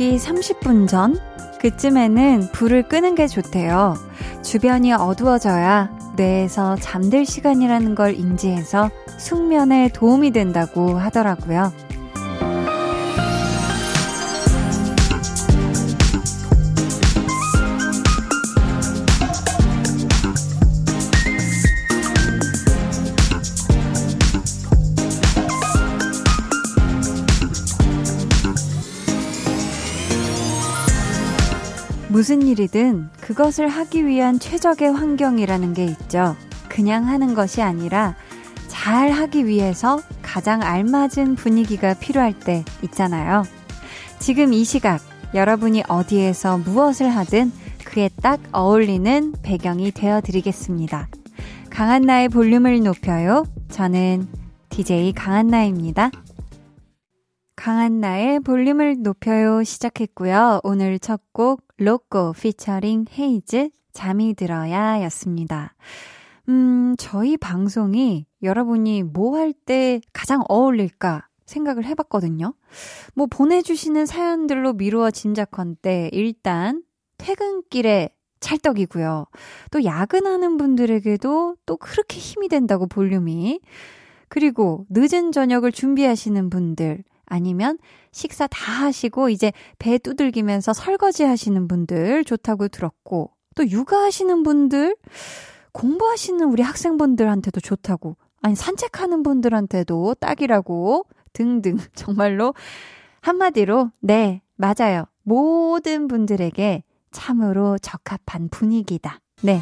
잠들기 30분 전? 그쯤에는 불을 끄는 게 좋대요. 주변이 어두워져야 뇌에서 잠들 시간이라는 걸 인지해서 숙면에 도움이 된다고 하더라고요. 무슨 일이든 그것을 하기 위한 최적의 환경이라는 게 있죠. 그냥 하는 것이 아니라 잘 하기 위해서 가장 알맞은 분위기가 필요할 때 있잖아요. 지금 이 시각 여러분이 어디에서 무엇을 하든 그에 딱 어울리는 배경이 되어 드리겠습니다. 강한나의 볼륨을 높여요. 저는 DJ 강한나입니다. 강한 나의 볼륨을 높여요 시작했고요. 오늘 첫 곡 로꼬 피처링 헤이즈 잠이 들어야 였습니다. 음, 저희 방송이 여러분이 뭐 할 때 가장 어울릴까 생각을 해봤거든요. 뭐 보내주시는 사연들로 미루어 짐작컨대 일단 퇴근길에 찰떡이고요. 또 야근하는 분들에게도 또 그렇게 힘이 된다고 볼륨이. 그리고 늦은 저녁을 준비하시는 분들, 아니면 식사 다 하시고 이제 배 두들기면서 설거지 하시는 분들 좋다고 들었고 또 육아하시는 분들 공부하시는 우리 학생분들한테도 좋다고 아니 산책하는 분들한테도 딱이라고 등등 정말로 한마디로 네 맞아요. 모든 분들에게 참으로 적합한 분위기다. 네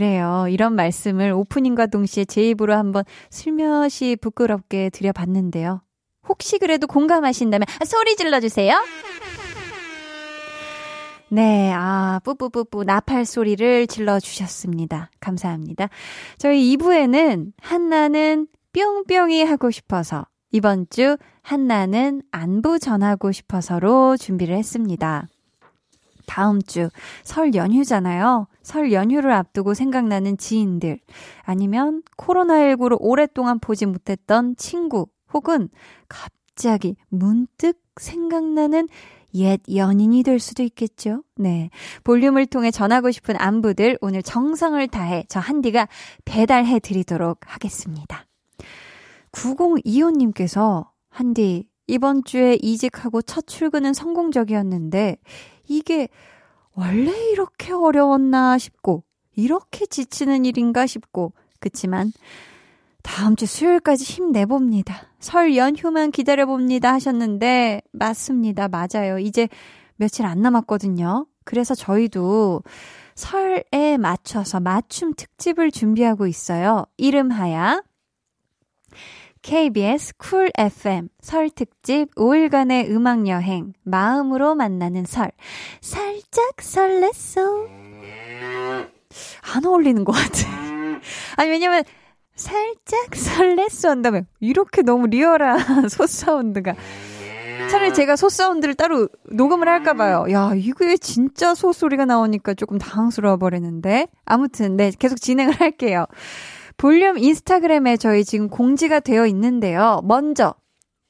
그래요. 이런 말씀을 오프닝과 동시에 제 입으로 한번 슬며시 부끄럽게 드려봤는데요. 혹시 그래도 공감하신다면 소리 질러주세요. 네, 아, 뿌뿌뿌뿌 나팔 소리를 질러주셨습니다. 감사합니다. 저희 2부에는 한나는 뿅뿅이 하고 싶어서 이번 주 한나는 안부 전하고 싶어서로 준비를 했습니다. 다음 주 설 연휴잖아요. 설 연휴를 앞두고 생각나는 지인들, 아니면 코로나19로 오랫동안 보지 못했던 친구, 혹은 갑자기 문득 생각나는 옛 연인이 될 수도 있겠죠. 네. 볼륨을 통해 전하고 싶은 안부들 오늘 정성을 다해 저 한디가 배달해 드리도록 하겠습니다. 9025님께서 한디, 이번 주에 이직하고 첫 출근은 성공적이었는데 이게 원래 이렇게 어려웠나 싶고, 이렇게 지치는 일인가 싶고, 그치만, 다음 주 수요일까지 힘내봅니다. 설 연휴만 기다려봅니다 하셨는데, 맞습니다. 맞아요. 이제 며칠 안 남았거든요. 그래서 저희도 설에 맞춰서 맞춤 특집을 준비하고 있어요. 이름하야, KBS 쿨 FM 설 특집 5일간의 음악 여행 마음으로 만나는 설 살짝 설렜어 안 어울리는 것 같아 아니 왜냐면 살짝 설렜어 한다면 이렇게 너무 리얼한 소 사운드가 차라리 제가 소 사운드를 따로 녹음을 할까봐요. 야, 이게 진짜 소 소리가 나오니까 조금 당황스러워 버리는데. 아무튼, 네, 계속 진행을 할게요. 볼륨 인스타그램에 저희 지금 공지가 되어 있는데요. 먼저,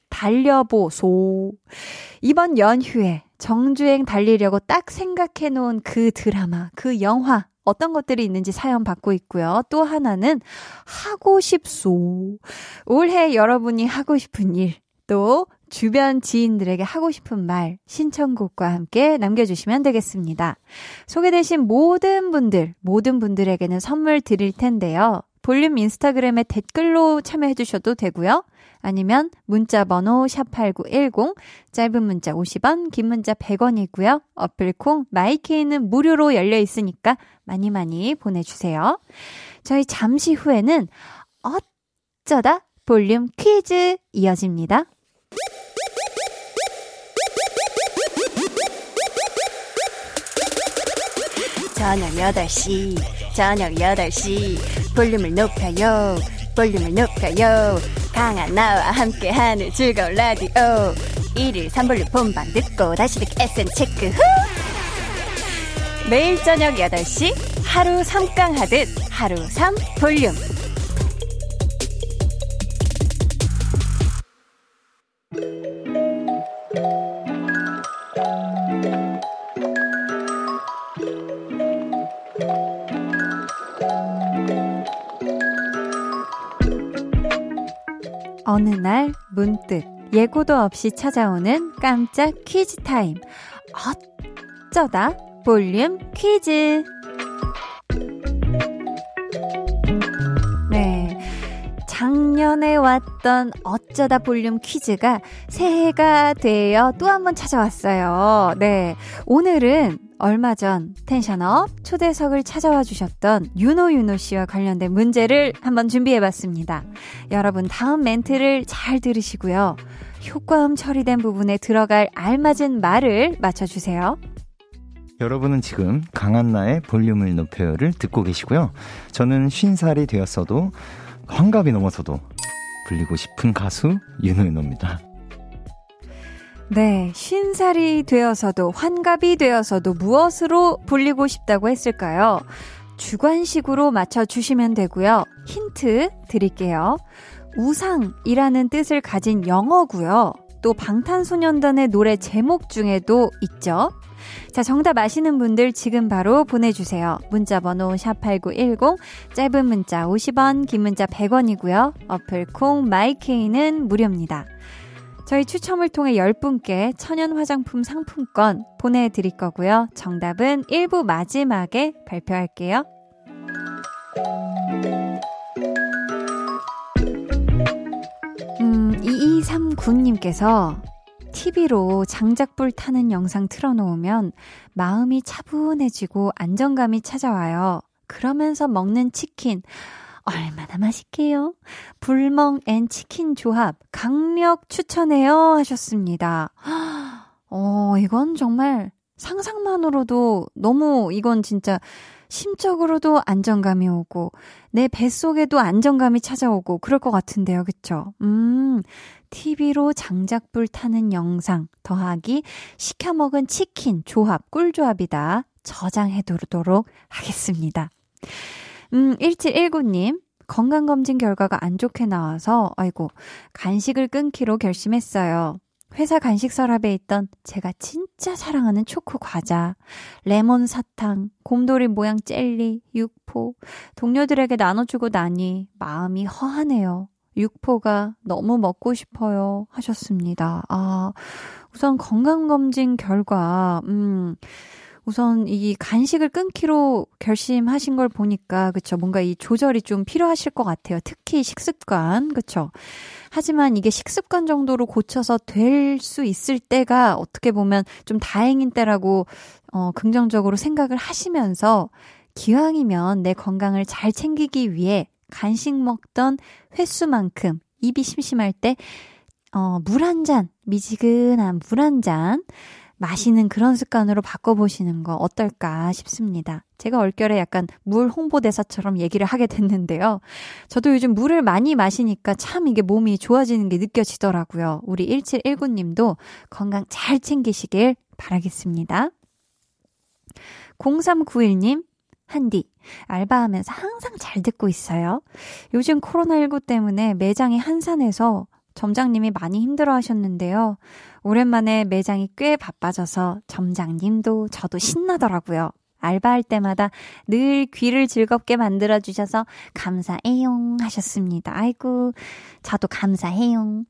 달려보소. 이번 연휴에 정주행 달리려고 딱 생각해 놓은 그 드라마, 그 영화, 어떤 것들이 있는지 사연 받고 있고요. 또 하나는 하고 싶소. 올해 여러분이 하고 싶은 일, 또 주변 지인들에게 하고 싶은 말, 신청곡과 함께 남겨주시면 되겠습니다. 소개되신 모든 분들, 모든 분들에게는 선물 드릴 텐데요. 볼륨 인스타그램에 댓글로 참여해 주셔도 되고요. 아니면 문자 번호 샵8910 짧은 문자 50원, 긴 문자 100원이고요. 어플 콩 마이케이는 무료로 열려 있으니까 많이 많이 보내 주세요. 저희 잠시 후에는 어쩌다 볼륨 퀴즈 이어집니다. 저녁 8시 저녁 8시. 볼륨을 높여요 볼륨을 높여요. 강한 나와 함께하는 즐거운 라디오. 1일 3볼륨 본방 듣고 다시 듣기 SN 체크 후! 매일 저녁 8시 하루 3강 하듯 하루 3 볼륨 어느 날 문득 예고도 없이 찾아오는 깜짝 퀴즈 타임. 어쩌다 볼륨 퀴즈. 작년에 왔던 어쩌다 볼륨 퀴즈가 새해가 되어 또 한 번 찾아왔어요. 네. 오늘은 얼마 전 tension up 초대석을 찾아와 주셨던 유노윤호 씨와 관련된 문제를 한번 준비해 봤습니다. 여러분 다음 멘트를 잘 들으시고요. 효과음 처리된 부분에 들어갈 알맞은 말을 맞춰주세요. 여러분은 지금 강한나의 볼륨을 높여요를 듣고 계시고요. 저는 쉰살이 되었어도 환갑이 넘어서도 불리고 싶은 가수 윤호윤호입니다. 네, 쉰 살이 되어서도 환갑이 되어서도 무엇으로 불리고 싶다고 했을까요? 주관식으로 맞춰주시면 되고요. 힌트 드릴게요. 우상이라는 뜻을 가진 영어고요. 또 방탄소년단의 노래 제목 중에도 있죠. 자, 정답 아시는 분들 지금 바로 보내주세요. 문자 번호 샵8910, 짧은 문자 50원, 긴 문자 100원이고요. 어플 콩, 마이케이는 무료입니다. 저희 추첨을 통해 10분께 천연 화장품 상품권 보내드릴 거고요. 정답은 1부 마지막에 발표할게요. 음, 2239님께서 TV로 장작불 타는 영상 틀어놓으면 마음이 차분해지고 안정감이 찾아와요. 그러면서 먹는 치킨. 얼마나 맛있게요? 불멍 and 치킨 조합 강력 추천해요 하셨습니다. 어, 이건 정말 상상만으로도 너무 이건 진짜 심적으로도 안정감이 오고 내 뱃속에도 안정감이 찾아오고 그럴 것 같은데요. 그쵸? 음, TV로 장작불 타는 영상 더하기 시켜 먹은 치킨 조합 꿀조합이다. 저장해 두도록 하겠습니다. 음, 1719님. 건강검진 결과가 안 좋게 나와서, 아이고, 간식을 끊기로 결심했어요. 회사 간식 서랍에 있던 제가 진짜 사랑하는 초코 과자, 레몬 사탕, 곰돌이 모양 젤리, 육포, 동료들에게 나눠주고 나니 마음이 허하네요. 육포가 너무 먹고 싶어요. 하셨습니다. 아, 우선 건강검진 결과, 음, 우선 이 간식을 끊기로 결심하신 걸 보니까 그쵸 뭔가 이 조절이 좀 필요하실 것 같아요. 특히 식습관 그쵸. 하지만 이게 식습관 정도로 고쳐서 될 수 있을 때가 어떻게 보면 좀 다행인 때라고 어 긍정적으로 생각을 하시면서 기왕이면 내 건강을 잘 챙기기 위해 간식 먹던 횟수만큼 입이 심심할 때 어, 물 한 잔, 미지근한 물 한 잔, 마시는 그런 습관으로 바꿔보시는 거 어떨까 싶습니다. 제가 얼결에 약간 물 홍보대사처럼 얘기를 하게 됐는데요. 저도 요즘 물을 많이 마시니까 참 이게 몸이 좋아지는 게 느껴지더라고요. 우리 1719님도 건강 잘 챙기시길 바라겠습니다. 0391님, 한디, 알바하면서 항상 잘 듣고 있어요. 요즘 코로나19 때문에 매장이 한산해서 점장님이 많이 힘들어 하셨는데요. 오랜만에 매장이 꽤 바빠져서 점장님도 저도 신나더라고요. 알바할 때마다 늘 귀를 즐겁게 만들어주셔서 감사해용 하셨습니다. 아이고, 저도 감사해용.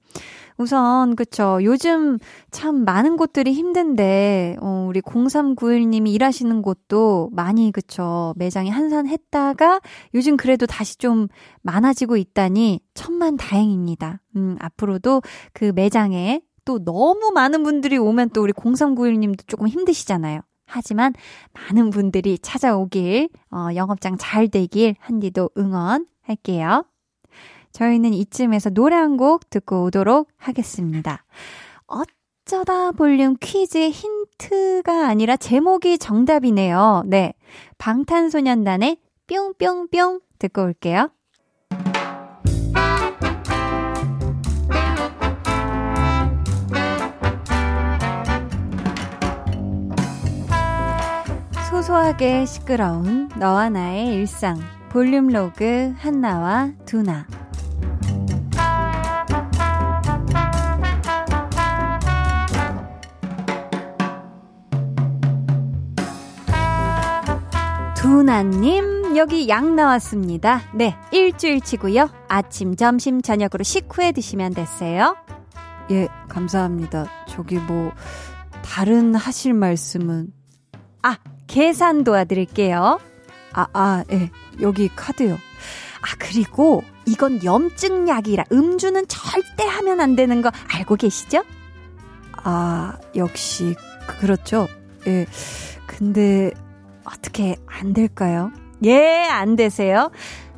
우선, 그쵸. 요즘 참 많은 곳들이 힘든데, 어, 우리 0391님이 일하시는 곳도 많이, 그쵸. 매장이 한산했다가 요즘 그래도 다시 좀 많아지고 있다니 천만 다행입니다. 음, 앞으로도 그 매장에 또 너무 많은 분들이 오면 또 우리 0391님도 조금 힘드시잖아요. 하지만 많은 분들이 찾아오길, 어, 영업장 잘 되길 한디도 응원할게요. 저희는 이쯤에서 노래 한 곡 듣고 오도록 하겠습니다. 어쩌다 볼륨 퀴즈의 힌트가 아니라 제목이 정답이네요. 네. 방탄소년단의 뿅뿅뿅 듣고 올게요. 소소하게 시끄러운 너와 나의 일상 볼륨 로그 한나와 두나 두나님 짠! 여기 양 나왔습니다. 네, 일주일치고요. 아침, 점심, 저녁으로 식후에 드시면 됐어요. 예, 감사합니다. 저기 뭐, 다른 하실 말씀은? 아, 계산 도와드릴게요. 아, 아, 예, 여기 카드요. 아, 그리고 이건 염증약이라 음주는 절대 하면 안 되는 거 알고 계시죠? 아, 역시, 그렇죠. 예. 근데, 어떻게 안 될까요? 예, 안 되세요.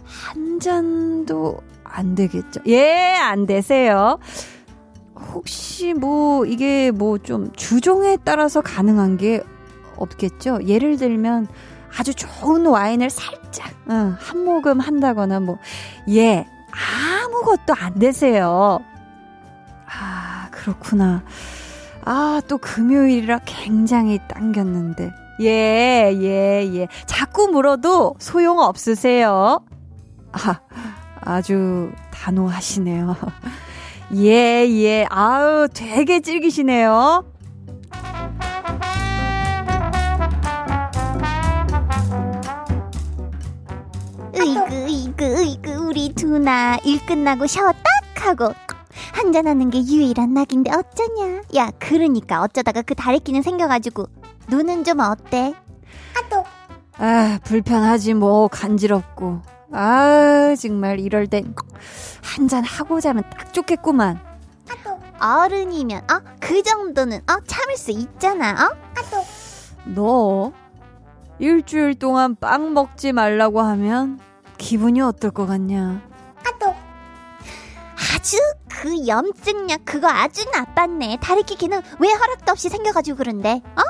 한 잔도 안 되겠죠. 예, 안 되세요. 혹시 뭐, 이게 뭐 좀 주종에 따라서 가능한 게 없겠죠? 예를 들면, 아주 좋은 와인을 살짝, 응, 한 모금 한다거나 뭐, 예, 아무것도 안 되세요. 아, 그렇구나. 아, 또 금요일이라 굉장히 당겼는데. 예, 예, 예. 자꾸 물어도 소용 없으세요. 아, 아주 단호하시네요. 예, 예. 아우, 되게 즐기시네요. 으이그, 으이그, 으이그, 우리 두나 일 끝나고 샤워 딱 하고 한잔하는 게 유일한 낙인데 어쩌냐. 야, 그러니까 어쩌다가 그 다래끼는 생겨가지고 눈은 좀 어때? 아또. 아, 불편하지 뭐 간지럽고. 아, 정말 이럴 땐 한잔 하고 자면 딱 좋겠구만. 어른이면 어? 그 정도는 어? 참을 수 있잖아. 어? 너 일주일 동안 빵 먹지 말라고 하면 기분이 어떨 것 같냐? 아주 그 염증약 그거 아주 나빴네. 다래끼 걔는 왜 허락도 없이 생겨가지고 그런데? 어?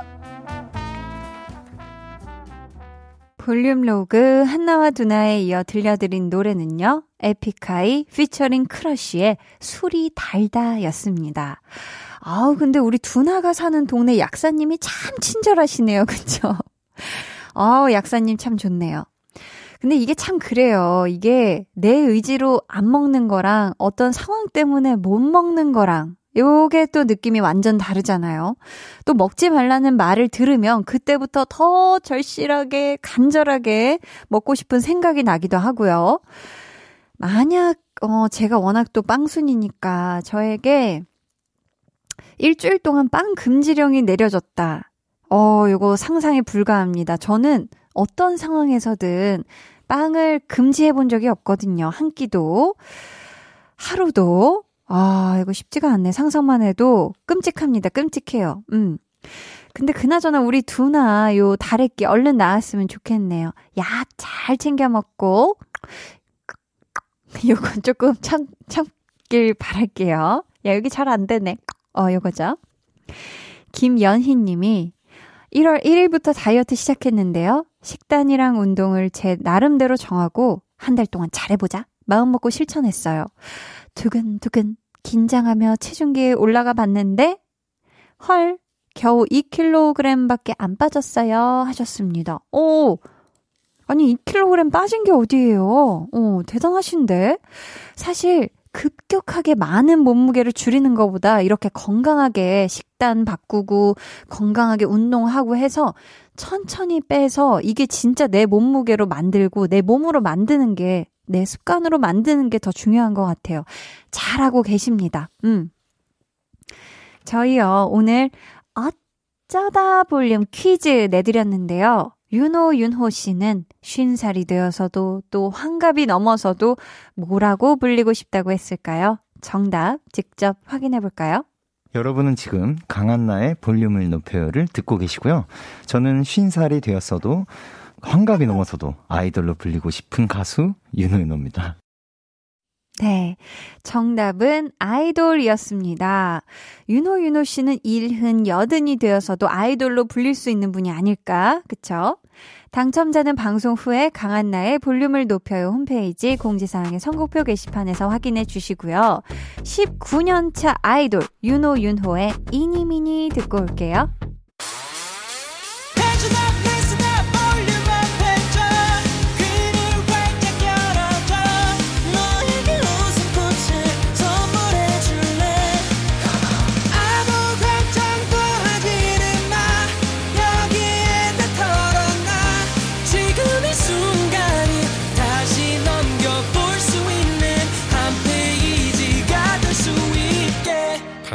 볼륨 로그 한나와 두나에 이어 들려드린 노래는요. 에픽하이 피처링 크러쉬의 술이 달다 였습니다. 아우, 근데 우리 두나가 사는 동네 약사님이 참 친절하시네요. 그쵸? 아우, 약사님 참 좋네요. 근데 이게 참 그래요. 이게 내 의지로 안 먹는 거랑 어떤 상황 때문에 못 먹는 거랑 요게 또 느낌이 완전 다르잖아요. 또 먹지 말라는 말을 들으면 그때부터 더 절실하게, 간절하게 먹고 싶은 생각이 나기도 하고요. 만약, 어, 제가 워낙 또 빵순이니까 저에게 일주일 동안 빵 금지령이 내려졌다. 어, 요거 상상이 불가합니다. 저는 어떤 상황에서든 빵을 금지해 본 적이 없거든요. 한 끼도. 하루도. 아, 이거 쉽지가 않네. 상상만 해도 끔찍합니다. 끔찍해요. 음. 근데 그나저나 우리 두나 요 다래끼 얼른 나왔으면 좋겠네요. 약 잘 챙겨 먹고 요건 조금 참 참길 바랄게요. 야, 여기 잘 안 되네. 어, 요거죠. 김연희 님이 1월 1일부터 다이어트 시작했는데요. 식단이랑 운동을 제 나름대로 정하고 한 달 동안 잘해보자. 마음 먹고 실천했어요. 두근두근 긴장하며 체중계에 올라가 봤는데 헐 겨우 2kg밖에 안 빠졌어요 하셨습니다. 오 아니 2kg 빠진 게 어디예요? 오 대단하신데 사실 급격하게 많은 몸무게를 줄이는 것보다 이렇게 건강하게 식단 바꾸고 건강하게 운동하고 해서 천천히 빼서 이게 진짜 내 몸무게로 만들고 내 몸으로 만드는 게 내 습관으로 만드는 게 더 중요한 것 같아요. 잘하고 계십니다. 음. 저희요, 오늘 어쩌다 볼륨 퀴즈 내드렸는데요. 윤호, 윤호 씨는 쉰 살이 되어서도 또 환갑이 넘어서도 뭐라고 불리고 싶다고 했을까요? 정답 직접 확인해 볼까요? 여러분은 지금 강한나의 볼륨을 높여요를 듣고 계시고요. 저는 쉰 살이 되었어도 환갑이 넘어서도 아이돌로 불리고 싶은 가수 윤호윤호입니다. 네. 정답은 아이돌이었습니다. 윤호, 윤호 씨는 일흔, 여든이 되어서도 아이돌로 불릴 수 있는 분이 아닐까? 그쵸? 당첨자는 방송 후에 강한나의 볼륨을 높여요 홈페이지 공지사항의 선곡표 게시판에서 확인해 주시고요. 19년차 아이돌 윤호, 윤호의 이니미니 듣고 올게요.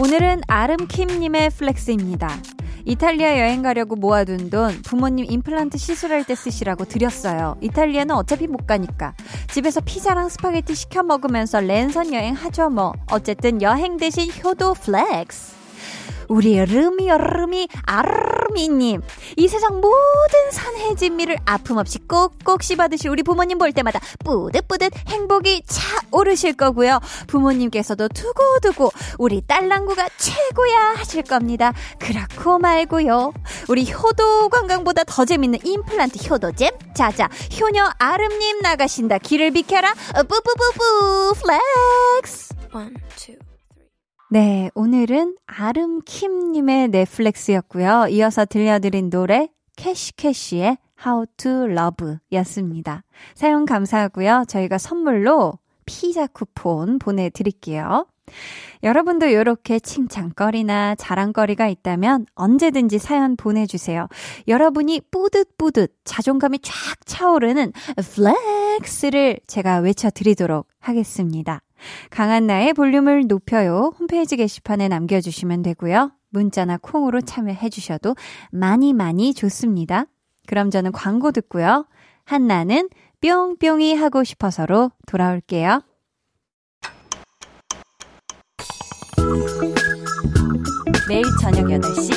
오늘은 아름킴님의 flex입니다. 이탈리아 여행 가려고 모아둔 돈 부모님 임플란트 시술할 때 쓰시라고 드렸어요. 이탈리아는 어차피 못 가니까. 집에서 피자랑 스파게티 시켜 먹으면서 랜선 여행 하죠 뭐. 어쨌든 여행 대신 효도 flex. 우리 르미 르미 아르미님. 이 세상 모든 산해진미를 아픔 없이 꼭꼭 씹어드실 우리 부모님 볼 때마다 뿌듯뿌듯 행복이 차오르실 거고요. 부모님께서도 두고두고 우리 딸랑구가 최고야 하실 겁니다. 그렇고 말고요. 우리 효도 관광보다 더 재밌는 임플란트 효도잼 자자 효녀 아름님 나가신다. 길을 비켜라. 뿌뿌뿌뿌 flex. One. 네, 오늘은 아름킴님의 flex였고요. 이어서 들려드린 노래 캐시캐시의 How to Love 였습니다. 사연 감사하고요. 저희가 선물로 피자 쿠폰 보내드릴게요. 여러분도 이렇게 칭찬거리나 자랑거리가 있다면 언제든지 사연 보내주세요. 여러분이 뿌듯뿌듯 자존감이 쫙 차오르는 flex를 제가 외쳐드리도록 하겠습니다. 강한나의 볼륨을 높여요. 홈페이지 게시판에 남겨주시면 되고요. 문자나 콩으로 참여해 주셔도 많이 많이 좋습니다. 그럼 저는 광고 듣고요. 한나는 뿅뿅이 하고 싶어서로 돌아올게요. 매일 저녁 8시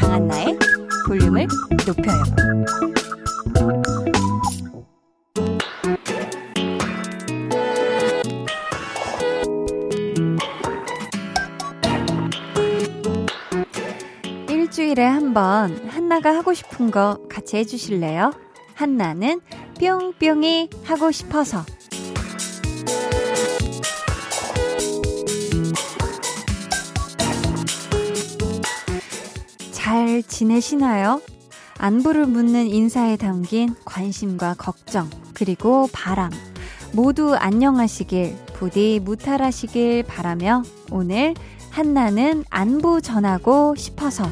강한나의 볼륨을 높여요. 일주일에 한번 한나가 하고 싶은 거 같이 해주실래요? 한나는 뿅뿅이 하고 싶어서. 잘 지내시나요? 안부를 묻는 인사에 담긴 관심과 걱정, 그리고 바람. 모두 안녕하시길, 부디 무탈하시길 바라며 오늘 한나는 안부 전하고 싶어서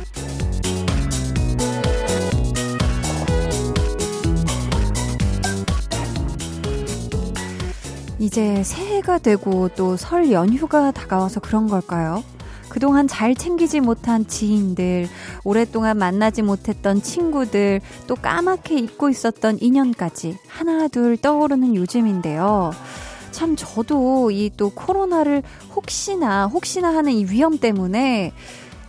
이제 새해가 되고 또 설 연휴가 다가와서 그런 걸까요? 그동안 잘 챙기지 못한 지인들, 오랫동안 만나지 못했던 친구들, 또 까맣게 잊고 있었던 인연까지 하나 둘 떠오르는 요즘인데요. 참 저도 이 또 코로나를 혹시나 혹시나 하는 이 위험 때문에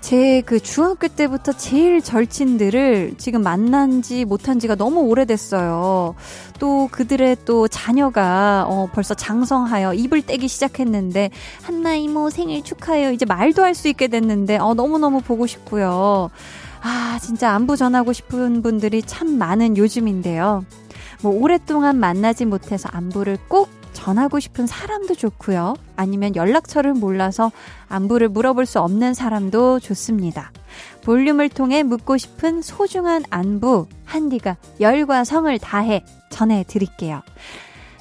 제 그 중학교 때부터 제일 절친들을 지금 만난 지 못한 지가 너무 오래됐어요. 또 그들의 또 자녀가 어 벌써 장성하여 입을 떼기 시작했는데 한나 이모 생일 축하해요. 이제 말도 할 수 있게 됐는데 어 너무너무 보고 싶고요. 아, 진짜 안부 전하고 싶은 분들이 참 많은 요즘인데요. 뭐 오랫동안 만나지 못해서 안부를 꼭 전하고 싶은 사람도 좋고요. 아니면 연락처를 몰라서 안부를 물어볼 수 없는 사람도 좋습니다. 볼륨을 통해 묻고 싶은 소중한 안부 한디가 열과 성을 다해 전해 드릴게요.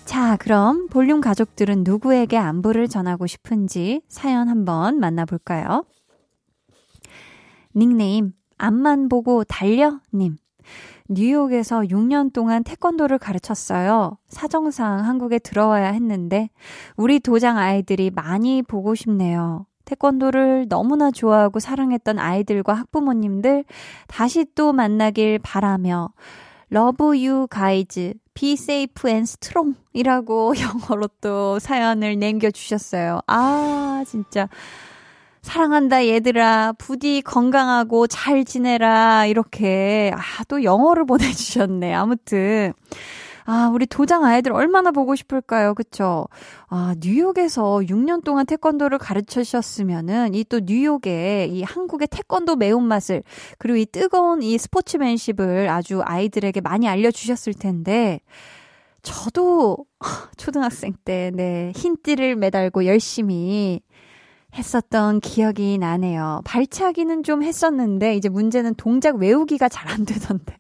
자, 그럼 볼륨 가족들은 누구에게 안부를 전하고 싶은지 사연 한번 만나볼까요? 닉네임 앞만 보고 달려 님. 뉴욕에서 6년 동안 태권도를 가르쳤어요. 사정상 한국에 들어와야 했는데 우리 도장 아이들이 많이 보고 싶네요. 태권도를 너무나 좋아하고 사랑했던 아이들과 학부모님들 다시 또 만나길 바라며 love you guys be safe and strong 이라고 영어로 또 사연을 남겨주셨어요. 아, 진짜. 사랑한다 얘들아. 부디 건강하고 잘 지내라. 이렇게. 아 또 영어를 보내주셨네. 아무튼. 아 우리 도장 아이들 얼마나 보고 싶을까요? 그쵸? 아 뉴욕에서 6년 동안 태권도를 가르치셨으면은 이 또 뉴욕의 이 한국의 태권도 매운맛을 그리고 이 뜨거운 이 스포츠맨십을 아주 아이들에게 많이 알려주셨을 텐데 저도 초등학생 때, 네, 흰띠를 매달고 열심히 했었던 기억이 나네요. 발차기는 좀 했었는데, 이제 문제는 동작 외우기가 잘 안 되던데.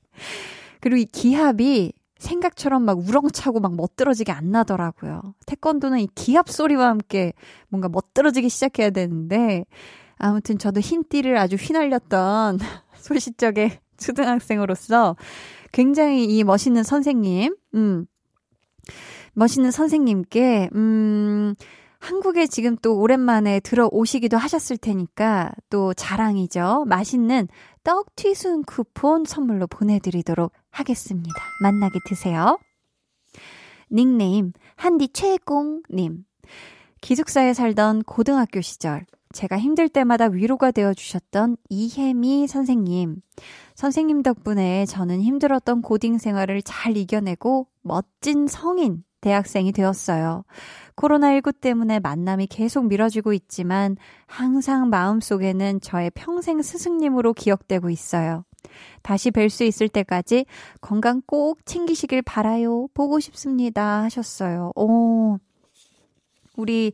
그리고 이 기합이 생각처럼 막 우렁차고 막 멋들어지게 안 나더라고요. 태권도는 이 기합 소리와 함께 뭔가 멋들어지기 시작해야 되는데, 아무튼 저도 흰띠를 아주 휘날렸던 소시적의 초등학생으로서 굉장히 이 멋있는 선생님, 음, 멋있는 선생님께, 음, 한국에 지금 또 오랜만에 들어오시기도 하셨을 테니까 또 자랑이죠. 맛있는 떡 튀순 쿠폰 선물로 보내드리도록 하겠습니다. 만나게 드세요. 닉네임 한디 최공님. 기숙사에 살던 고등학교 시절 제가 힘들 때마다 위로가 되어 주셨던 이혜미 선생님. 선생님 덕분에 저는 힘들었던 고딩 생활을 잘 이겨내고 멋진 성인 대학생이 되었어요. 코로나19 때문에 만남이 계속 미뤄지고 있지만 항상 마음속에는 저의 평생 스승님으로 기억되고 있어요. 다시 뵐 수 있을 때까지 건강 꼭 챙기시길 바라요. 보고 싶습니다. 하셨어요. 오. 우리,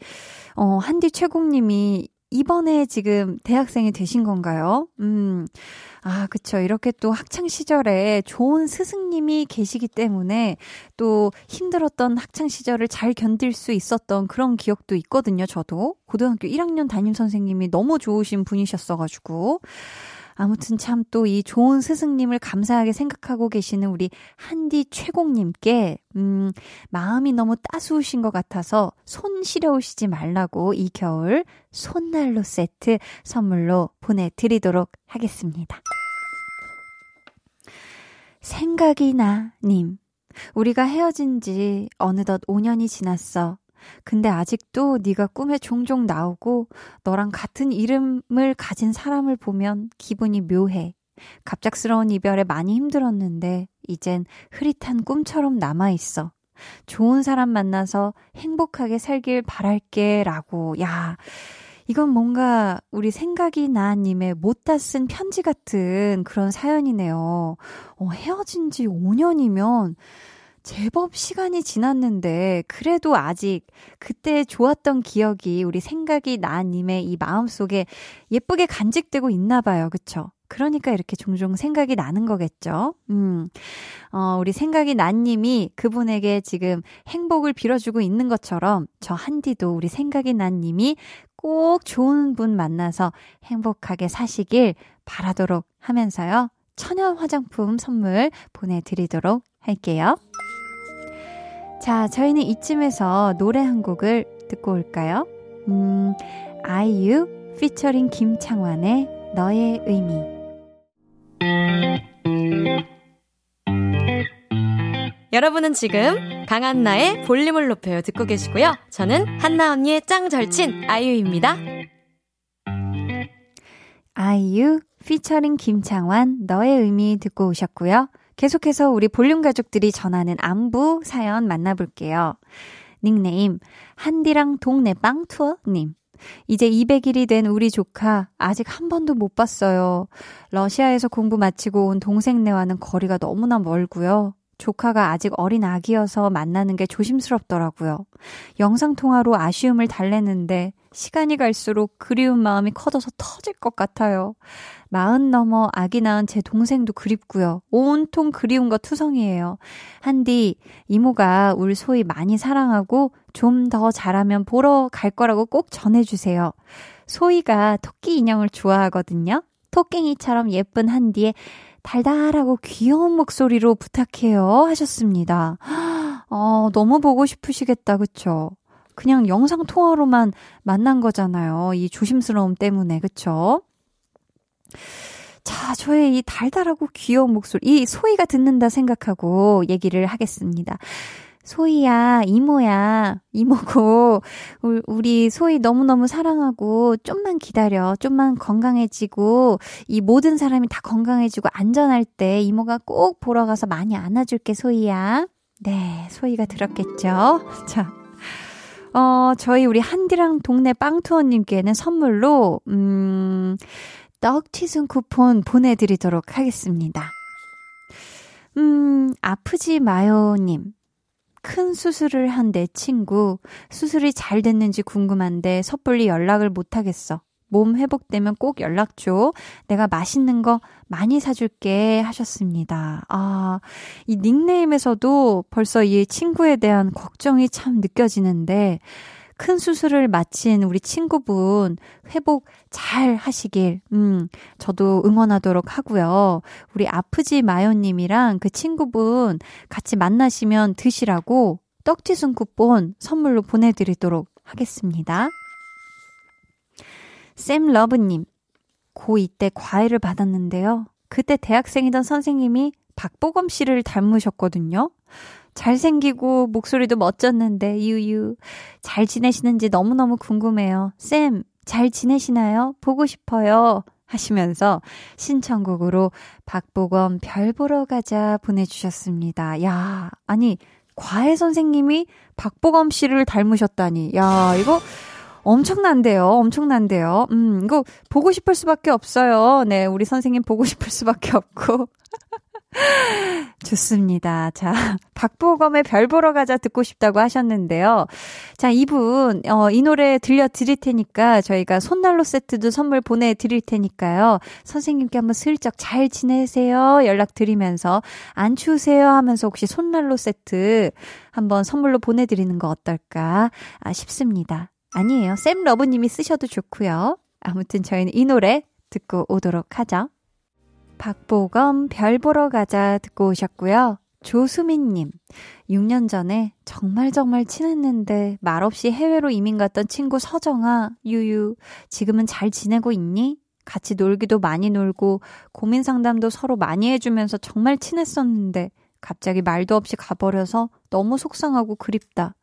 어, 한디 최공님이 이번에 지금 대학생이 되신 건가요? 음. 아, 그쵸. 이렇게 또 학창 시절에 좋은 스승님이 계시기 때문에 또 힘들었던 학창 시절을 잘 견딜 수 있었던 그런 기억도 있거든요, 저도. 고등학교 1학년 담임 선생님이 너무 좋으신 분이셨어 가지고. 아무튼 참 또 이 좋은 스승님을 감사하게 생각하고 계시는 우리 한디 최공님께, 음, 마음이 너무 따스우신 것 같아서 손 시려우시지 말라고 이 겨울 손난로 세트 선물로 보내드리도록 하겠습니다. 생각이 나, 님. 우리가 헤어진 지 어느덧 5년이 지났어. 근데 아직도 네가 꿈에 종종 나오고 너랑 같은 이름을 가진 사람을 보면 기분이 묘해. 갑작스러운 이별에 많이 힘들었는데 이젠 흐릿한 꿈처럼 남아 있어. 좋은 사람 만나서 행복하게 살길 바랄게 라고. 야. 이건 뭔가 우리 생각이 나님의 못다 쓴 편지 같은 그런 사연이네요. 어, 헤어진 지 5년이면 제법 시간이 지났는데 그래도 아직 그때 좋았던 기억이 우리 생각이 나님의 이 마음속에 예쁘게 간직되고 있나 봐요. 그쵸? 그러니까 이렇게 종종 생각이 나는 거겠죠. 음, 어, 우리 생각이 난님이 그분에게 지금 행복을 빌어주고 있는 것처럼 저 한디도 우리 생각이 난님이 꼭 좋은 분 만나서 행복하게 사시길 바라도록 하면서요. 천연 화장품 선물 보내드리도록 할게요. 자, 저희는 이쯤에서 노래 한 곡을 듣고 올까요? 음, 아이유 피처링 김창완의 너의 의미. 여러분은 지금 강한나의 볼륨을 높여요 듣고 계시고요. 저는 한나 언니의 짱 절친 아이유입니다. 아이유 피처링 김창완 너의 의미 듣고 오셨고요. 계속해서 우리 볼륨 가족들이 전하는 안부 사연 만나볼게요. 닉네임 한디랑 동네 빵 투어님. 이제 200일이 된 우리 조카 아직 한 번도 못 봤어요. 러시아에서 공부 마치고 온 동생네와는 거리가 너무나 멀고요. 조카가 아직 어린 아기여서 만나는 게 조심스럽더라고요. 영상통화로 아쉬움을 달래는데 시간이 갈수록 그리운 마음이 커져서 터질 것 같아요. 마흔 넘어 아기 낳은 제 동생도 그립고요. 온통 그리움과 투성이에요. 한디, 이모가 울 소희 많이 사랑하고 좀 더 잘하면 보러 갈 거라고 꼭 전해주세요. 소희가 토끼 인형을 좋아하거든요. 토깽이처럼 예쁜 한디의 달달하고 귀여운 목소리로 부탁해요. 하셨습니다. 어, 너무 보고 싶으시겠다. 그쵸? 그냥 영상 통화로만 만난 거잖아요. 이 조심스러움 때문에. 그쵸? 자, 저의 이 달달하고 귀여운 목소리, 이 소희가 듣는다 생각하고 얘기를 하겠습니다. 소희야, 이모야, 이모고, 우리 소희 너무너무 사랑하고, 좀만 기다려. 좀만 건강해지고, 이 모든 사람이 다 건강해지고, 안전할 때 이모가 꼭 보러 가서 많이 안아줄게, 소희야. 네, 소희가 들었겠죠? 자. 어, 저희 우리 한디랑 동네 빵투어님께는 선물로, 음, 떡튀순 쿠폰 보내드리도록 하겠습니다. 음, 아프지 마요님. 큰 수술을 한 내 친구. 수술이 잘 됐는지 궁금한데 섣불리 연락을 못하겠어. 몸 회복되면 꼭 연락 줘. 내가 맛있는 거 많이 사줄게 하셨습니다. 아, 이 닉네임에서도 벌써 이 친구에 대한 걱정이 참 느껴지는데, 큰 수술을 마친 우리 친구분 회복 잘 하시길, 음, 저도 응원하도록 하고요. 우리 아프지 마요님이랑 그 친구분 같이 만나시면 드시라고 떡튀순 쿠폰 선물로 보내드리도록 하겠습니다. 샘 러브님, 고2 때 과외를 받았는데요. 그때 대학생이던 선생님이 박보검 씨를 닮으셨거든요. 잘생기고 목소리도 멋졌는데 유유 잘 지내시는지 너무너무 궁금해요. 쌤, 잘 지내시나요? 보고 싶어요. 하시면서 신청곡으로 박보검 별 보러 가자 보내주셨습니다. 야, 아니, 과외 선생님이 박보검 씨를 닮으셨다니. 야, 이거 엄청난데요. 엄청난데요. 음, 이거 보고 싶을 수밖에 없어요. 네, 우리 선생님 보고 싶을 수밖에 없고. 좋습니다. 자, 박보검의 별 보러 가자 듣고 싶다고 하셨는데요. 자, 이분, 어, 이 노래 들려드릴 테니까 저희가 손난로 세트도 선물 보내드릴 테니까요. 선생님께 한번 슬쩍 잘 지내세요. 연락드리면서 안 추우세요 하면서 혹시 손난로 세트 한번 선물로 보내드리는 거 어떨까 아, 싶습니다. 아니에요. 샘 러브님이 쓰셔도 좋고요. 아무튼 저희는 이 노래 듣고 오도록 하죠. 박보검 별 보러 가자 듣고 오셨고요. 조수민님, 6년 전에 정말 정말 친했는데 말없이 해외로 이민 갔던 친구 서정아, 유유, 지금은 잘 지내고 있니? 같이 놀기도 많이 놀고 고민 상담도 서로 많이 해주면서 정말 친했었는데 갑자기 말도 없이 가버려서 너무 속상하고 그립다.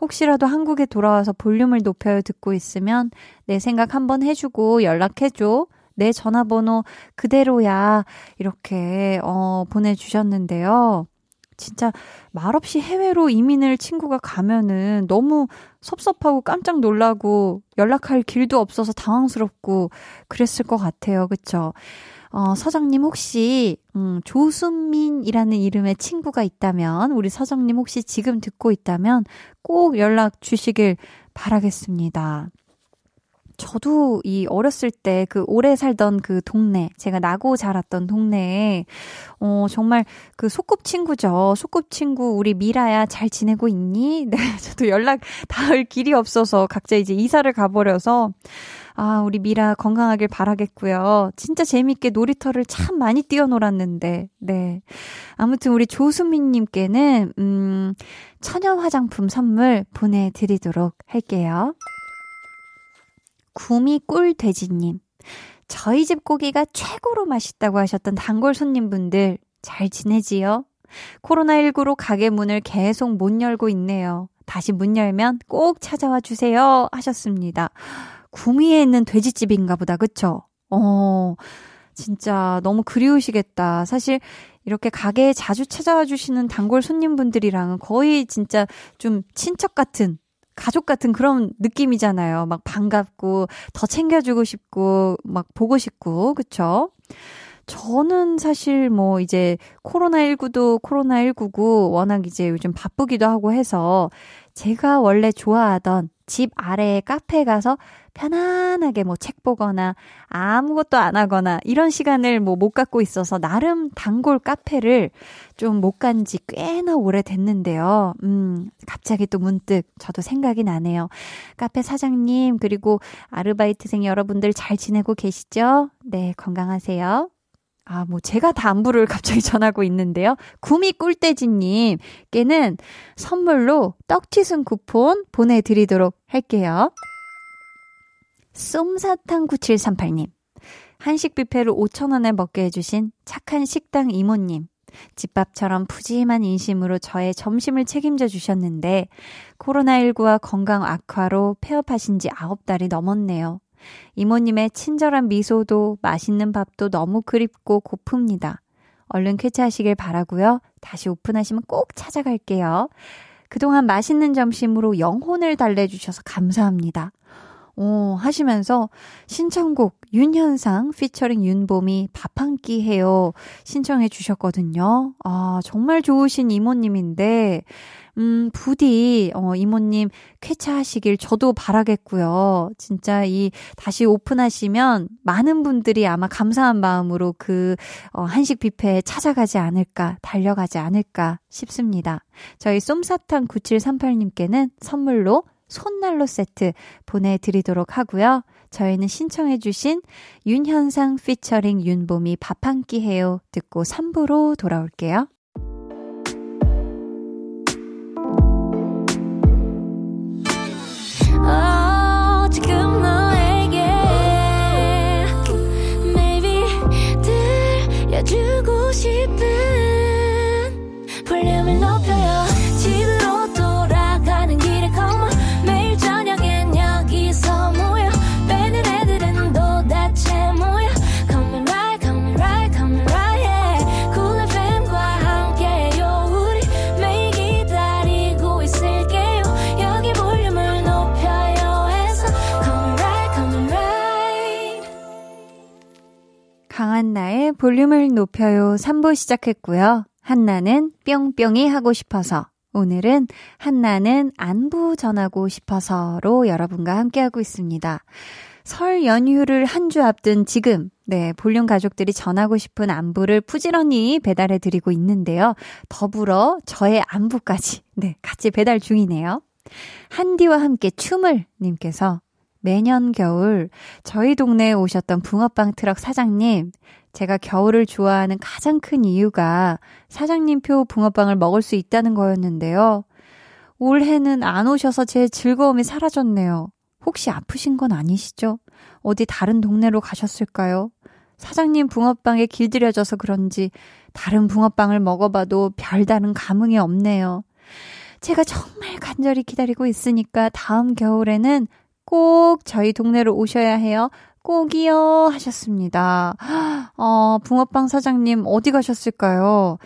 혹시라도 한국에 돌아와서 볼륨을 높여요 듣고 있으면 내 생각 한번 해주고 연락해줘. 내 전화번호 그대로야. 이렇게, 어, 보내주셨는데요. 진짜 말없이 해외로 이민을 친구가 가면은 너무 섭섭하고 깜짝 놀라고 연락할 길도 없어서 당황스럽고 그랬을 것 같아요. 그쵸? 어, 서정님 혹시, 음, 조수민이라는 이름의 친구가 있다면, 우리 서정님 혹시 지금 듣고 있다면 꼭 연락 주시길 바라겠습니다. 저도 이 어렸을 때 그 오래 살던 그 동네, 제가 나고 자랐던 동네에, 어, 정말 그 소꿉친구죠. 소꿉친구, 우리 미라야 잘 지내고 있니? 네, 저도 연락 닿을 길이 없어서 각자 이제 이사를 가버려서, 아, 우리 미라 건강하길 바라겠고요. 진짜 재밌게 놀이터를 참 많이 뛰어놀았는데, 네. 아무튼 우리 조수민님께는, 음, 천연 화장품 선물 보내드리도록 할게요. 구미 꿀돼지님. 저희 집 고기가 최고로 맛있다고 하셨던 단골 손님분들 잘 지내지요? 코로나19로 가게 문을 계속 못 열고 있네요. 다시 문 열면 꼭 찾아와 주세요. 하셨습니다. 구미에 있는 돼지집인가 보다. 그쵸? 어, 진짜 너무 그리우시겠다. 사실 이렇게 가게에 자주 찾아와 주시는 단골 손님분들이랑은 거의 진짜 좀 친척 같은 가족 같은 그런 느낌이잖아요. 막 반갑고 더 챙겨주고 싶고 막 보고 싶고 그쵸? 저는 사실 뭐 이제 코로나19도 코로나19고 워낙 이제 요즘 바쁘기도 하고 해서 제가 원래 좋아하던 집 아래에 카페 가서 편안하게 뭐 책 보거나 아무것도 안 하거나 이런 시간을 뭐 못 갖고 있어서 나름 단골 카페를 좀 못 간 지 꽤나 오래 됐는데요. 음, 갑자기 또 문득 저도 생각이 나네요. 카페 사장님, 그리고 아르바이트생 여러분들 잘 지내고 계시죠? 네, 건강하세요. 아, 뭐, 제가 다 안부를 갑자기 전하고 있는데요. 구미 꿀돼지님께는 선물로 떡튀순 쿠폰 보내드리도록 할게요. 쏨사탕 9738님. 한식 뷔페를 5,000원에 먹게 해주신 착한 식당 이모님. 집밥처럼 푸짐한 인심으로 저의 점심을 책임져 주셨는데, 코로나19와 건강 악화로 폐업하신 지 9달이 넘었네요. 이모님의 친절한 미소도 맛있는 밥도 너무 그립고 고픕니다. 얼른 쾌차하시길 바라고요. 다시 오픈하시면 꼭 찾아갈게요. 그동안 맛있는 점심으로 영혼을 달래주셔서 감사합니다. 어, 하시면서 신청곡 윤현상 피처링 윤봄이 밥 한 끼 해요 신청해 주셨거든요. 아, 정말 좋으신 이모님인데 음, 부디, 어, 이모님 쾌차하시길 저도 바라겠고요. 진짜 이, 다시 오픈하시면 많은 분들이 아마 감사한 마음으로 그, 어, 한식 뷔페에 찾아가지 않을까, 달려가지 않을까 싶습니다. 저희 쏨사탕 9738님께는 선물로 손난로 세트 보내드리도록 하고요. 저희는 신청해주신 윤현상 피처링 윤봄이 밥 한 끼 해요 듣고 3부로 돌아올게요. 한나의 볼륨을 높여요 3부 시작했고요. 한나는 뿅뿅이 하고 싶어서 오늘은 한나는 안부 전하고 싶어서로 여러분과 함께하고 있습니다. 설 연휴를 한 주 앞둔 지금, 네, 볼륨 가족들이 전하고 싶은 안부를 부지런히 배달해 드리고 있는데요. 더불어 저의 안부까지, 네, 같이 배달 중이네요. 한디와 함께 춤을 님께서 매년 겨울 저희 동네에 오셨던 붕어빵 트럭 사장님, 제가 겨울을 좋아하는 가장 큰 이유가 사장님표 붕어빵을 먹을 수 있다는 거였는데요. 올해는 안 오셔서 제 즐거움이 사라졌네요. 혹시 아프신 건 아니시죠? 어디 다른 동네로 가셨을까요? 사장님 붕어빵에 길들여져서 그런지 다른 붕어빵을 먹어봐도 별다른 감흥이 없네요. 제가 정말 간절히 기다리고 있으니까 다음 겨울에는 꼭 저희 동네로 오셔야 해요. 꼭이요 하셨습니다. 어, 붕어빵 사장님 어디 가셨을까요?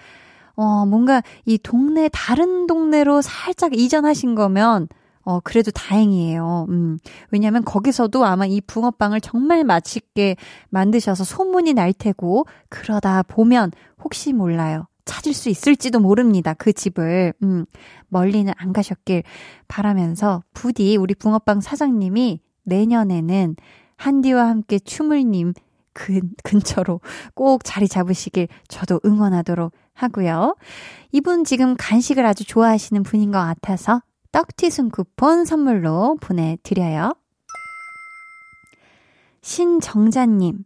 어, 뭔가 이 동네, 다른 동네로 살짝 이전하신 거면, 어, 그래도 다행이에요. 음, 왜냐면 거기서도 아마 이 붕어빵을 정말 맛있게 만드셔서 소문이 날 테고, 그러다 보면 혹시 몰라요. 찾을 수 있을지도 모릅니다. 그 집을. 음, 멀리는 안 가셨길 바라면서 부디 우리 붕어빵 사장님이 내년에는 한디와 함께 춤을 님 근, 근처로 꼭 자리 잡으시길 저도 응원하도록 하고요. 이분 지금 간식을 아주 좋아하시는 분인 것 같아서 떡튀순 쿠폰 선물로 보내드려요. 신정자님,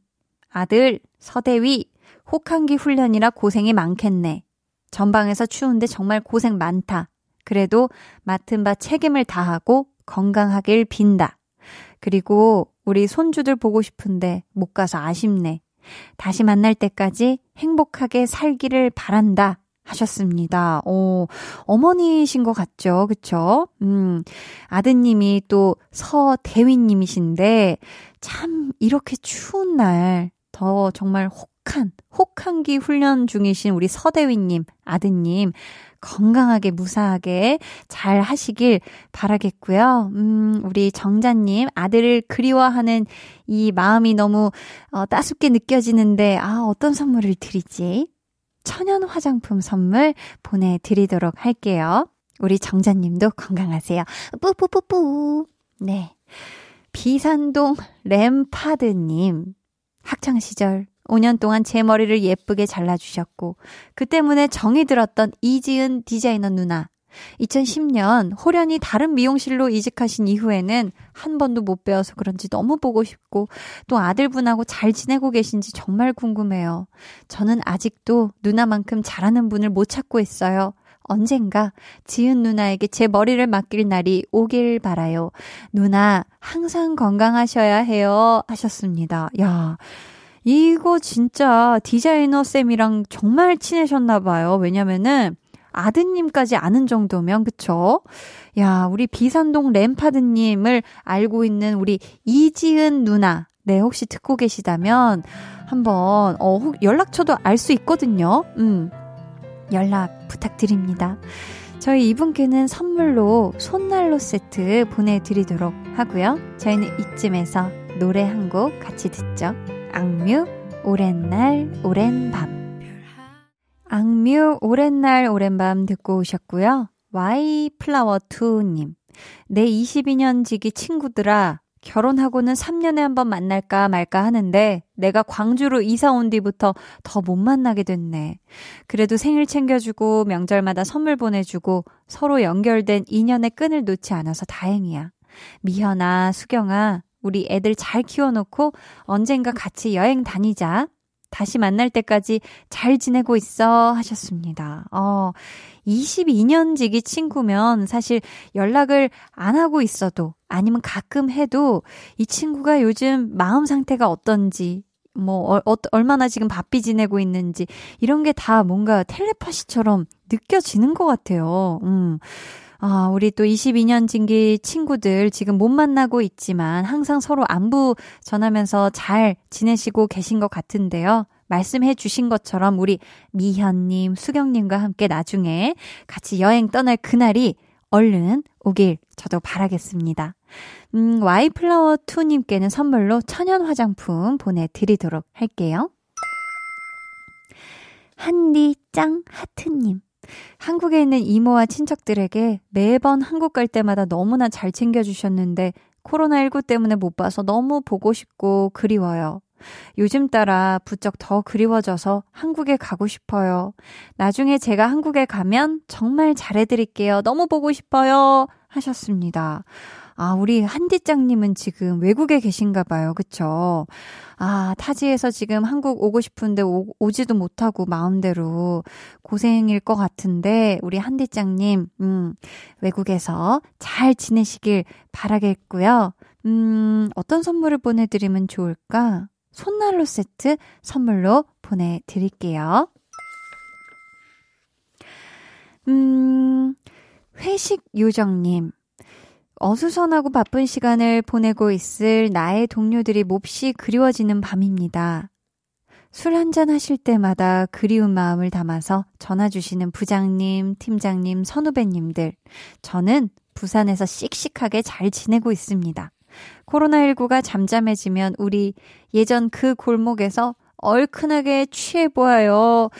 아들 서대위 혹한기 훈련이라 고생이 많겠네. 전방에서 추운데 정말 고생 많다. 그래도 맡은 바 책임을 다하고 건강하길 빈다. 그리고 우리 손주들 보고 싶은데 못 가서 아쉽네. 다시 만날 때까지 행복하게 살기를 바란다. 하셨습니다. 오, 어머니신 것 같죠? 그쵸? 음, 아드님이 또 서대위님이신데, 참, 이렇게 추운 날, 더 정말 혹한, 혹한기 훈련 중이신 우리 서대위님, 아드님, 건강하게 무사하게 잘 하시길 바라겠고요. 음, 우리 정자님, 아들을 그리워하는 이 마음이 너무 어, 따숩게 느껴지는데, 아, 어떤 선물을 드리지? 천연 화장품 선물 보내드리도록 할게요. 우리 정자님도 건강하세요. 뿌뿌뿌뿌. 네. 비산동 램파드님. 학창시절 5년 동안 제 머리를 예쁘게 잘라주셨고, 그 때문에 정이 들었던 이지은 디자이너 누나. 2010년 호련이 다른 미용실로 이직하신 이후에는 한 번도 못 배워서 그런지 너무 보고 싶고, 또 아들분하고 잘 지내고 계신지 정말 궁금해요. 저는 아직도 누나만큼 잘하는 분을 못 찾고 있어요. 언젠가 지은 누나에게 제 머리를 맡길 날이 오길 바라요. 누나, 항상 건강하셔야 해요. 하셨습니다. 야. 이거 진짜 디자이너 쌤이랑 정말 친해졌나봐요. 왜냐면은 아드님까지 아는 정도면, 그쵸? 야, 우리 비산동 램파드님을 알고 있는 우리 이지은 누나. 네, 혹시 듣고 계시다면 한번, 어, 연락처도 알 수 있거든요. 음, 연락 부탁드립니다. 저희 이분께는 선물로 손난로 세트 보내드리도록 하고요. 저희는 이쯤에서 노래 한 곡 같이 듣죠. 악뮤 오랜 날 오랜 밤 악뮤 오랜 날 오랜 밤 듣고 오셨고요. Y플라워 2님. 내 22년 지기 친구들아, 결혼하고는 3년에 한 번 만날까 말까 하는데 내가 광주로 이사 온 뒤부터 더 못 만나게 됐네. 그래도 생일 챙겨주고 명절마다 선물 보내주고 서로 연결된 인연의 끈을 놓지 않아서 다행이야. 미현아, 수경아, 우리 애들 잘 키워놓고 언젠가 같이 여행 다니자. 다시 만날 때까지 잘 지내고 있어 하셨습니다. 어, 22년 지기 친구면 사실 연락을 안 하고 있어도 아니면 가끔 해도 이 친구가 요즘 마음 상태가 어떤지 뭐, 어, 어, 얼마나 지금 바삐 지내고 있는지, 이런 게 다 뭔가 텔레파시처럼 느껴지는 것 같아요. 음. 아, 우리 또 22년 진기 친구들 지금 못 만나고 있지만 항상 서로 안부 전하면서 잘 지내시고 계신 것 같은데요. 말씀해 주신 것처럼 우리 미현님, 수경님과 함께 나중에 같이 여행 떠날 그날이 얼른 오길 저도 바라겠습니다. 음, 와이플라워2님께는 선물로 천연 화장품 보내드리도록 할게요. 한디짱 하트님. 한국에 있는 이모와 친척들에게 매번 한국 갈 때마다 너무나 잘 챙겨주셨는데 코로나19 때문에 못 봐서 너무 보고 싶고 그리워요. 요즘 따라 부쩍 더 그리워져서 한국에 가고 싶어요. 나중에 제가 한국에 가면 정말 잘해드릴게요. 너무 보고 싶어요. 하셨습니다. 아, 우리 한디짱님은 지금 외국에 계신가 봐요. 그쵸? 아, 타지에서 지금 한국 오고 싶은데 오, 오지도 못하고 마음대로 고생일 것 같은데, 우리 한디짱님, 음, 외국에서 잘 지내시길 바라겠고요. 음, 어떤 선물을 보내드리면 좋을까? 손난로 세트 선물로 보내드릴게요. 음, 회식 요정님. 어수선하고 바쁜 시간을 보내고 있을 나의 동료들이 몹시 그리워지는 밤입니다. 술 한잔 하실 때마다 그리운 마음을 담아서 전화 주시는 부장님, 팀장님, 선후배님들. 저는 부산에서 씩씩하게 잘 지내고 있습니다. 코로나19가 잠잠해지면 우리 예전 그 골목에서 얼큰하게 취해보아요.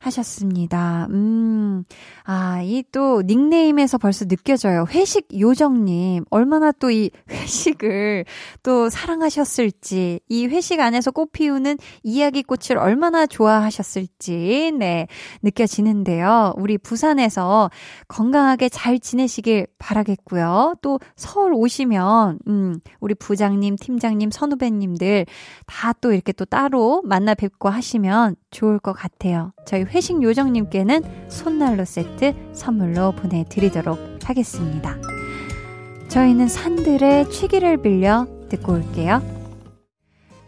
하셨습니다. 음, 아, 이 또 닉네임에서 벌써 느껴져요. 회식 요정님. 얼마나 또 이 회식을 또 사랑하셨을지, 이 회식 안에서 꽃 피우는 이야기 꽃을 얼마나 좋아하셨을지, 네, 느껴지는데요. 우리 부산에서 건강하게 잘 지내시길 바라겠고요. 또 서울 오시면, 음, 우리 부장님, 팀장님, 선후배님들 다 또 이렇게 또 따로 만나 뵙고 하시면 좋을 것 같아요. 저희 회식 요정님께는 손난로 세트 선물로 보내드리도록 하겠습니다. 저희는 산들의 취기를 빌려 듣고 올게요.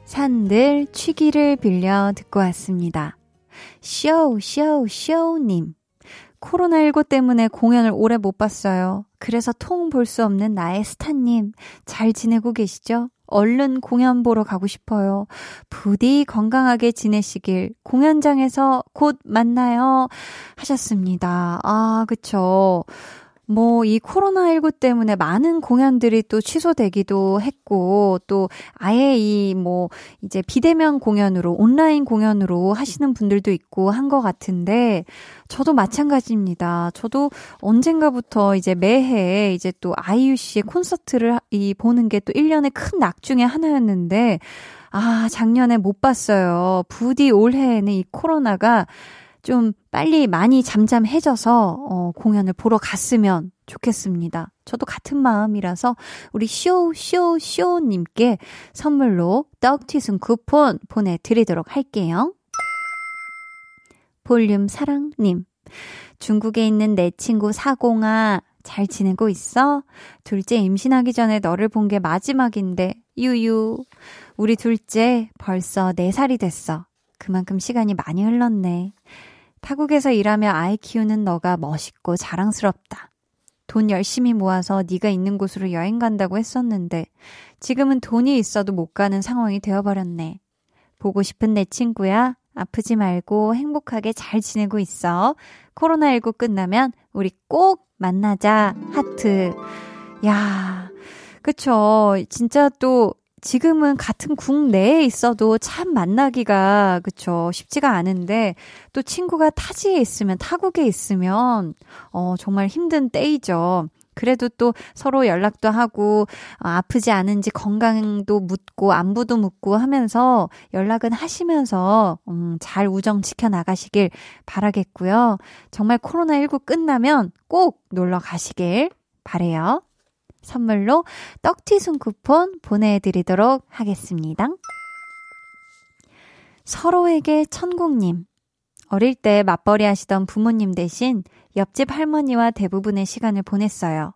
산들 취기를 빌려 듣고 왔습니다. 쇼, 쇼, 쇼님. 코로나19 때문에 공연을 오래 못 봤어요. 그래서 통 볼 수 없는 나의 스타님. 잘 지내고 계시죠? 얼른 공연 보러 가고 싶어요. 부디 건강하게 지내시길 공연장에서 곧 만나요. 하셨습니다. 아, 그쵸. 뭐, 이 코로나19 때문에 많은 공연들이 또 취소되기도 했고, 또 아예 이 뭐, 이제 비대면 공연으로, 온라인 공연으로 하시는 분들도 있고 한 것 같은데, 저도 마찬가지입니다. 저도 언젠가부터 이제 매해 이제 또 아이유 씨의 콘서트를 이 보는 게 또 1년의 큰 낙 중에 하나였는데, 아, 작년에 못 봤어요. 부디 올해에는 이 코로나가 좀 빨리 많이 잠잠해져서 어, 공연을 보러 갔으면 좋겠습니다. 저도 같은 마음이라서 우리 쇼, 쇼, 쇼님께 선물로 떡튀순 쿠폰 보내드리도록 할게요. 볼륨 사랑님. 중국에 있는 내 친구 사공아, 잘 지내고 있어? 둘째 임신하기 전에 너를 본 게 마지막인데, 유유. 우리 둘째 벌써 4살이 됐어. 그만큼 시간이 많이 흘렀네. 타국에서 일하며 아이 키우는 너가 멋있고 자랑스럽다. 돈 열심히 모아서 네가 있는 곳으로 여행 간다고 했었는데 지금은 돈이 있어도 못 가는 상황이 되어버렸네. 보고 싶은 내 친구야. 아프지 말고 행복하게 잘 지내고 있어. 코로나19 끝나면 우리 꼭 만나자. 하트. 야, 그쵸. 진짜 또 지금은 같은 국 내에 있어도 참 만나기가, 그쵸, 쉽지가 않은데, 또 친구가 타지에 있으면, 타국에 있으면, 어, 정말 힘든 때이죠. 그래도 또 서로 연락도 하고, 어, 아프지 않은지 건강도 묻고, 안부도 묻고 하면서 연락은 하시면서, 음, 잘 우정 지켜 나가시길 바라겠고요. 정말 코로나 19 끝나면 꼭 놀러 가시길 바래요. 선물로 떡튀순 쿠폰 보내드리도록 하겠습니다. 서로에게 천국님. 어릴 때 맞벌이 하시던 부모님 대신 옆집 할머니와 대부분의 시간을 보냈어요.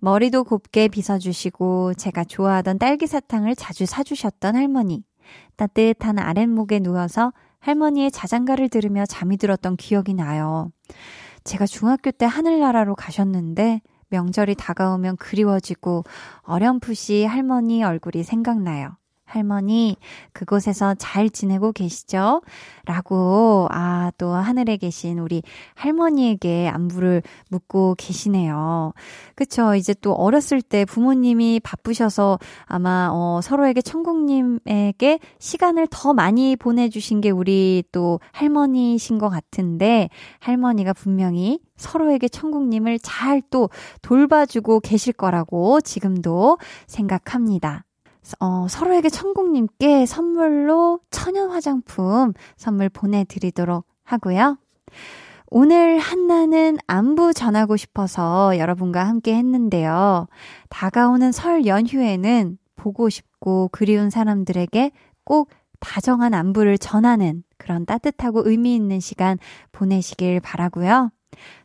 머리도 곱게 빗어주시고 제가 좋아하던 딸기 사탕을 자주 사주셨던 할머니. 따뜻한 아랫목에 누워서 할머니의 자장가를 들으며 잠이 들었던 기억이 나요. 제가 중학교 때 하늘나라로 가셨는데 명절이 다가오면 그리워지고 어렴풋이 할머니 얼굴이 생각나요. 할머니, 그곳에서 잘 지내고 계시죠? 라고, 아, 또 하늘에 계신 우리 할머니에게 안부를 묻고 계시네요. 그쵸. 이제 또 어렸을 때 부모님이 바쁘셔서 아마, 어, 서로에게 천국님에게 시간을 더 많이 보내주신 게 우리 또 할머니신 것 같은데, 할머니가 분명히 서로에게 천국님을 잘 또 돌봐주고 계실 거라고 지금도 생각합니다. 어, 서로에게 천국님께 선물로 천연 화장품 선물 보내드리도록 하고요. 오늘 한나는 안부 전하고 싶어서 여러분과 함께 했는데요. 다가오는 설 연휴에는 보고 싶고 그리운 사람들에게 꼭 다정한 안부를 전하는 그런 따뜻하고 의미 있는 시간 보내시길 바라고요.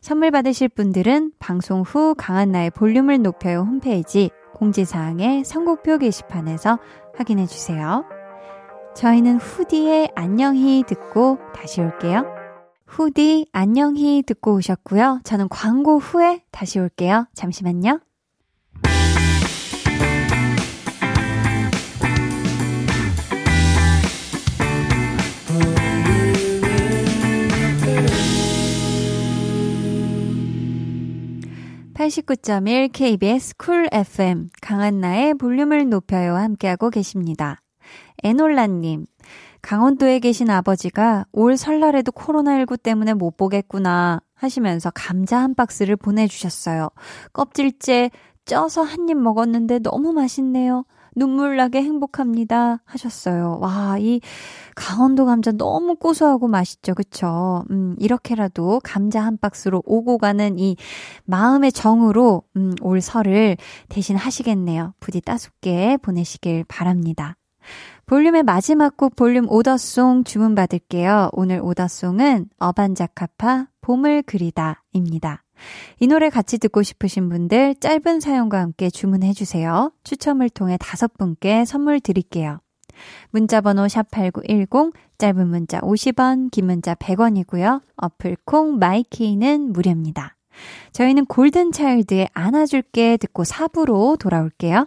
선물 받으실 분들은 방송 후 강한나의 볼륨을 높여요 홈페이지 공지사항의 선곡표 게시판에서 확인해 주세요. 저희는 후디의 안녕히 듣고 다시 올게요. 후디 안녕히 듣고 오셨고요. 저는 광고 후에 다시 올게요. 잠시만요. (89.1) KBS 쿨 FM 강한나의 볼륨을 높여요 함께하고 계십니다. 에놀라님 강원도에 계신 아버지가 올 설날에도 코로나19 때문에 못 보겠구나 하시면서 감자 한 박스를 보내주셨어요. 껍질째 쪄서 한 입 먹었는데 너무 맛있네요. 눈물 나게 행복합니다. 하셨어요. 와, 이 강원도 감자 너무 고소하고 맛있죠. 그쵸? 음, 이렇게라도 감자 한 박스로 오고 가는 이 마음의 정으로, 음, 올 설을 대신 하시겠네요. 부디 따숩게 보내시길 바랍니다. 볼륨의 마지막 곡 볼륨 오더송 주문 받을게요. 오늘 오더송은 어반자카파 봄을 그리다입니다. 이 노래 같이 듣고 싶으신 분들 짧은 사연과 함께 주문해 주세요. 추첨을 통해 다섯 분께 선물 드릴게요. 문자 번호 샵8910 짧은 문자 50원, 긴 문자 100원이고요. 어플 콩 마이케이는 무료입니다. 저희는 골든 차일드의 안아줄게 듣고 4부로 돌아올게요.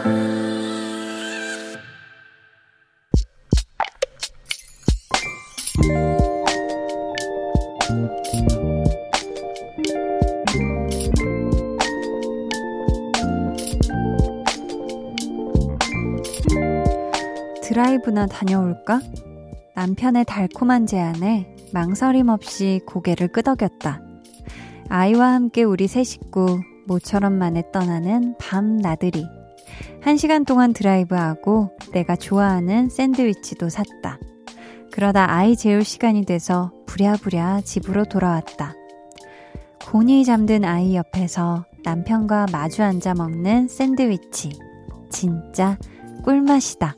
드라이브나 다녀올까? 남편의 달콤한 제안에 망설임 없이 고개를 끄덕였다. 아이와 함께 우리 세 식구 모처럼 만에 떠나는 밤 나들이. 한 시간 동안 드라이브하고 내가 좋아하는 샌드위치도 샀다. 그러다 아이 재울 시간이 돼서 부랴부랴 집으로 돌아왔다. 곤히 잠든 아이 옆에서 남편과 마주 앉아 먹는 샌드위치. 진짜 꿀맛이다.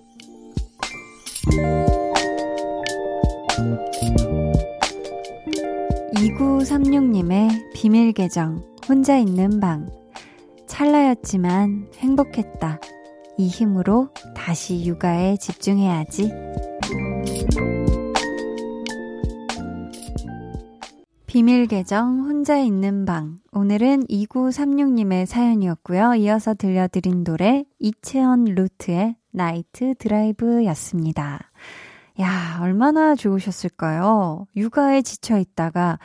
2936님의 비밀 계정, 혼자 있는 방. 찰나였지만 행복했다. 이 힘으로 다시 육아에 집중해야지. 비밀 계정 혼자 있는 방. 오늘은 2936님의 사연이었고요. 이어서 들려드린 노래 이채원 루트의 나이트 드라이브였습니다. 야, 얼마나 좋으셨을까요? 육아에 지쳐 있다가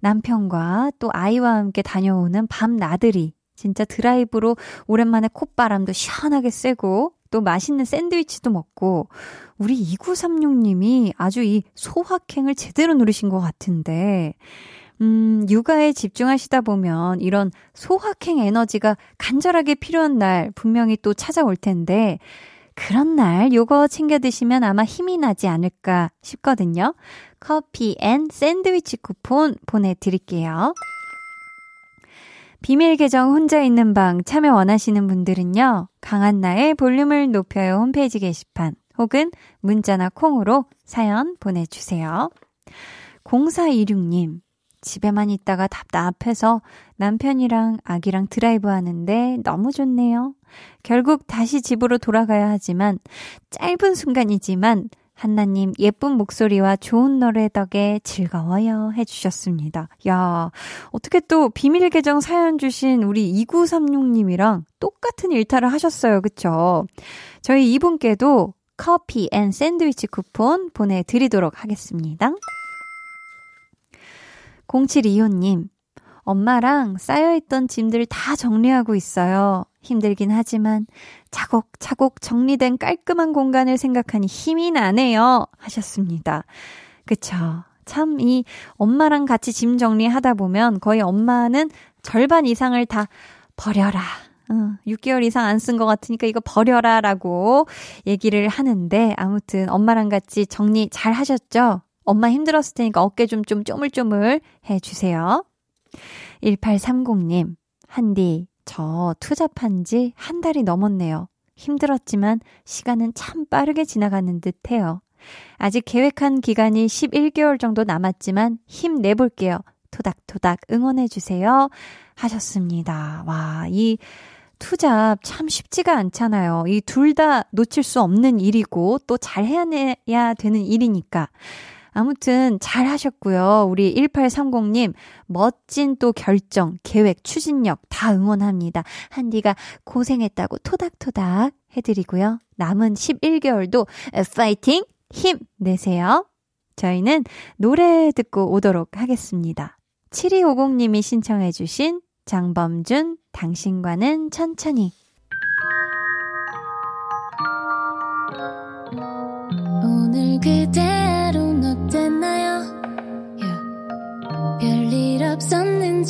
남편과 또 아이와 함께 다녀오는 밤 나들이. 진짜 드라이브로 오랜만에 콧바람도 시원하게 쐬고 또 맛있는 샌드위치도 먹고 우리 2936님이 아주 이 소확행을 제대로 누리신 것 같은데 음, 육아에 집중하시다 보면 이런 소확행 에너지가 간절하게 필요한 날 분명히 또 찾아올 텐데 그런 날 요거 챙겨 드시면 아마 힘이 나지 않을까 싶거든요. 커피 and 샌드위치 쿠폰 보내드릴게요. 비밀 계정 혼자 있는 방 참여 원하시는 분들은요. 강한나의 볼륨을 높여요 홈페이지 게시판 혹은 문자나 콩으로 사연 보내주세요. 0426님 집에만 있다가 답답해서 남편이랑 아기랑 드라이브 하는데 너무 좋네요. 결국 다시 집으로 돌아가야 하지만 짧은 순간이지만 한나님 예쁜 목소리와 좋은 노래 덕에 즐거워요 해주셨습니다. 야, 어떻게 또 비밀 계정 사연 주신 우리 2936님이랑 똑같은 일탈을 하셨어요. 그쵸? 저희 이분께도 커피 and 샌드위치 쿠폰 보내드리도록 하겠습니다. 0725님, 엄마랑 쌓여있던 짐들 다 정리하고 있어요. 힘들긴 하지만 차곡차곡 정리된 깔끔한 공간을 생각하니 힘이 나네요. 하셨습니다. 그쵸. 참, 이 엄마랑 같이 짐 정리하다 보면 거의 엄마는 절반 이상을 다 버려라. 어, 6개월 이상 안 쓴 것 같으니까 이거 버려라 라고 얘기를 하는데 아무튼 엄마랑 같이 정리 잘 하셨죠? 엄마 힘들었을 테니까 어깨 좀, 좀 쪼물쪼물 해주세요. 1830님, 한디, 저 투잡한 지 한 달이 넘었네요. 힘들었지만 시간은 참 빠르게 지나가는 듯 해요. 아직 계획한 기간이 11개월 정도 남았지만 힘내볼게요. 토닥토닥 응원해주세요. 하셨습니다. 와, 이 투잡 참 쉽지가 않잖아요. 이 둘 다 놓칠 수 없는 일이고 또 잘 해야 되는 일이니까. 아무튼 잘 하셨고요. 우리 1830님, 멋진 또 결정, 계획, 추진력 다 응원합니다. 한디가 고생했다고 토닥토닥 해드리고요. 남은 11개월도 파이팅! 힘 내세요. 저희는 노래 듣고 오도록 하겠습니다. 7250님이 신청해주신 장범준, 당신과는 천천히. 오늘 그대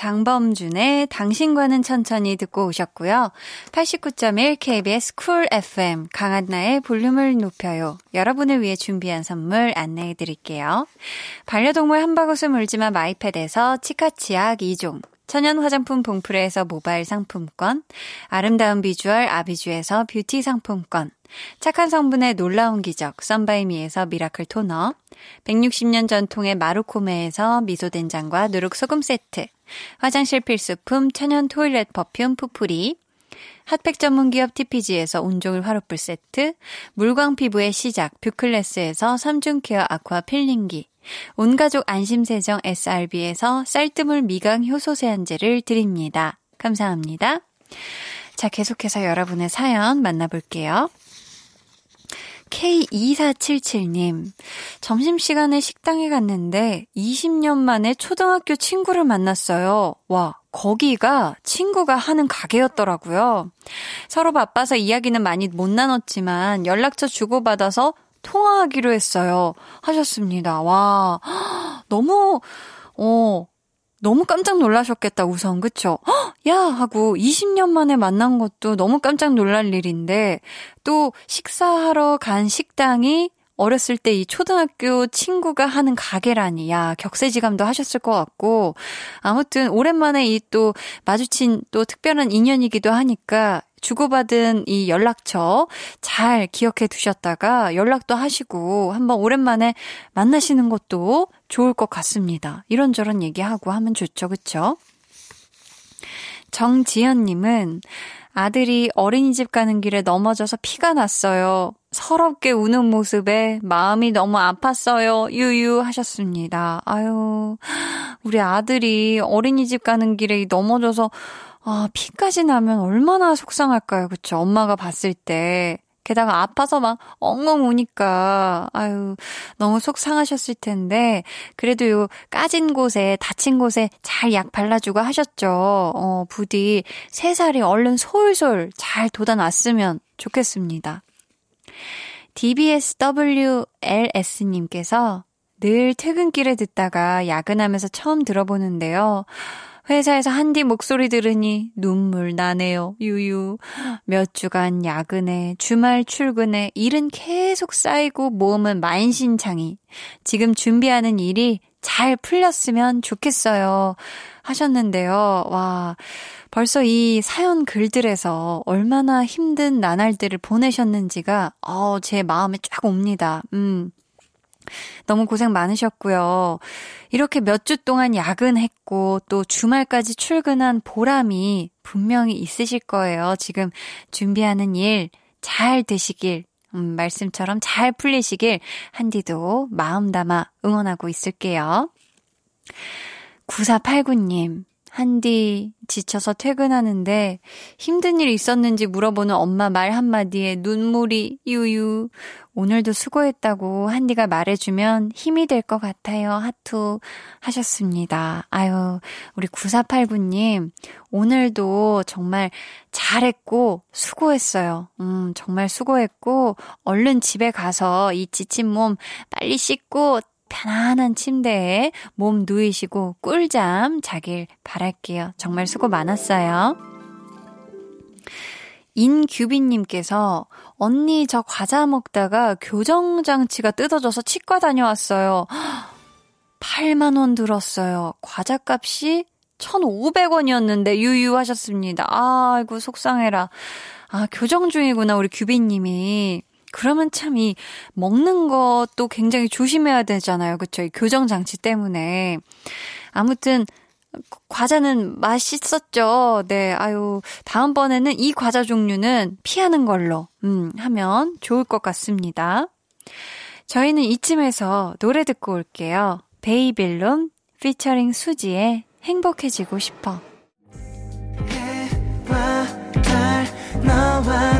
장범준의 당신과는 천천히 듣고 오셨고요. 89.1 KBS 쿨 FM 강한나의 볼륨을 높여요. 여러분을 위해 준비한 선물 안내해 드릴게요. 반려동물 한바구스 물지마 마이패드에서 치카치약 2종 천연 화장품 봉프레에서 모바일 상품권, 아름다운 비주얼 아비주에서 뷰티 상품권, 착한 성분의 놀라운 기적 썬바이미에서 미라클 토너, 160년 전통의 마루코메에서 미소된장과 누룩소금 세트, 화장실 필수품 천연 toilet perfume 푸풀이, 핫팩 전문 기업 TPG에서 온종일 화롯불 세트, 물광 피부의 시작 뷰클래스에서 3중 케어 아쿠아 필링기, 온가족 안심세정 SRB에서 쌀뜨물 미강 효소 세안제를 드립니다. 감사합니다. 자, 계속해서 여러분의 사연 만나볼게요. K2477님, 점심시간에 식당에 갔는데 20년 만에 초등학교 친구를 만났어요. 와, 거기가 친구가 하는 가게였더라고요. 서로 바빠서 이야기는 많이 못 나눴지만 연락처 주고받아서 통화하기로 했어요. 하셨습니다. 와, 너무, 어, 너무 깜짝 놀라셨겠다, 우선. 그쵸? 헉, 야! 하고 20년 만에 만난 것도 너무 깜짝 놀랄 일인데, 또 식사하러 간 식당이 어렸을 때 이 초등학교 친구가 하는 가게라니, 야, 격세지감도 하셨을 것 같고, 아무튼 오랜만에 이 또 마주친 또 특별한 인연이기도 하니까 주고받은 이 연락처 잘 기억해 두셨다가 연락도 하시고 한번 오랜만에 만나시는 것도 좋을 것 같습니다. 이런저런 얘기하고 하면 좋죠, 그쵸? 정지연님은 아들이 어린이집 가는 길에 넘어져서 피가 났어요. 서럽게 우는 모습에 마음이 너무 아팠어요. 유유 하셨습니다. 아유, 우리 아들이 어린이집 가는 길에 넘어져서 아, 피까지 나면 얼마나 속상할까요? 그쵸? 엄마가 봤을 때. 게다가 아파서 막 엉엉 우니까, 아유, 너무 속상하셨을 텐데, 그래도 요 까진 곳에, 다친 곳에 잘 약 발라주고 하셨죠. 어, 부디 세 살이 얼른 솔솔 잘 돋아났으면 좋겠습니다. DBSWLS님께서 늘 퇴근길에 듣다가 야근하면서 처음 들어보는데요. 회사에서 한디 목소리 들으니 눈물 나네요. 유유. 몇 주간 야근에 주말 출근에 일은 계속 쌓이고 모험은 만신창이. 지금 준비하는 일이 잘 풀렸으면 좋겠어요. 하셨는데요. 와. 벌써 이 사연 글들에서 얼마나 힘든 나날들을 보내셨는지가, 어, 제 마음에 쫙 옵니다. 음. 너무 고생 많으셨고요. 이렇게 몇 주 동안 야근했고 또 주말까지 출근한 보람이 분명히 있으실 거예요. 지금 준비하는 일 잘 되시길, 음, 말씀처럼 잘 풀리시길 한디도 마음 담아 응원하고 있을게요. 9489님, 한디, 지쳐서 퇴근하는데 힘든 일 있었는지 물어보는 엄마 말 한마디에 눈물이 유유. 오늘도 수고했다고 한디가 말해주면 힘이 될 것 같아요. 하투 하셨습니다. 아유, 우리 9489님, 오늘도 정말 잘했고 수고했어요. 음, 정말 수고했고 얼른 집에 가서 이 지친 몸 빨리 씻고 편안한 침대에 몸 누이시고 꿀잠 자길 바랄게요. 정말 수고 많았어요. 인규빈님께서 언니 저 과자 먹다가 교정장치가 뜯어져서 치과 다녀왔어요. 8만원 들었어요. 과자 값이 1,500원이었는데 유유하셨습니다. 아이고 속상해라. 아 교정 중이구나 우리 규빈님이. 그러면 참 이 먹는 것도 굉장히 조심해야 되잖아요. 그쵸? 이 교정 장치 때문에. 아무튼, 과자는 맛있었죠. 네, 아유, 다음번에는 이 과자 종류는 피하는 걸로, 음, 하면 좋을 것 같습니다. 저희는 이쯤에서 노래 듣고 올게요. 베이빌론 피처링 수지의 행복해지고 싶어. 해와 달 너와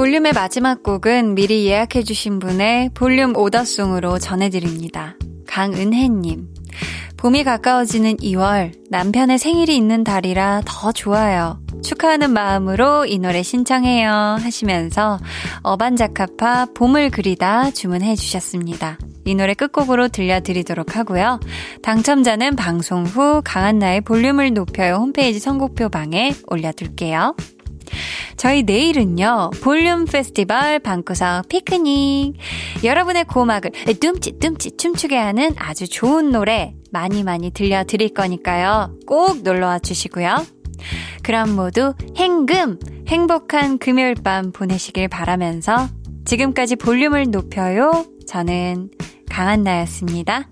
볼륨의 마지막 곡은 미리 예약해주신 분의 볼륨 오더송으로 전해드립니다. 강은혜님. 봄이 가까워지는 2월, 남편의 생일이 있는 달이라 더 좋아요. 축하하는 마음으로 이 노래 신청해요. 하시면서 어반자카파 봄을 그리다 주문해 주셨습니다. 이 노래 끝곡으로 들려드리도록 하고요. 당첨자는 방송 후 강한나의 볼륨을 높여요 홈페이지 선곡표 방에 올려둘게요. 저희 내일은요, 볼륨 페스티벌 방구석 피크닉. 여러분의 고막을 뚱칫뚱칫 춤추게 하는 아주 좋은 노래 많이 많이 들려드릴 거니까요. 꼭 놀러와 주시고요. 그럼 모두 행금! 행복한 금요일 밤 보내시길 바라면서 지금까지 볼륨을 높여요. 저는 강한나였습니다.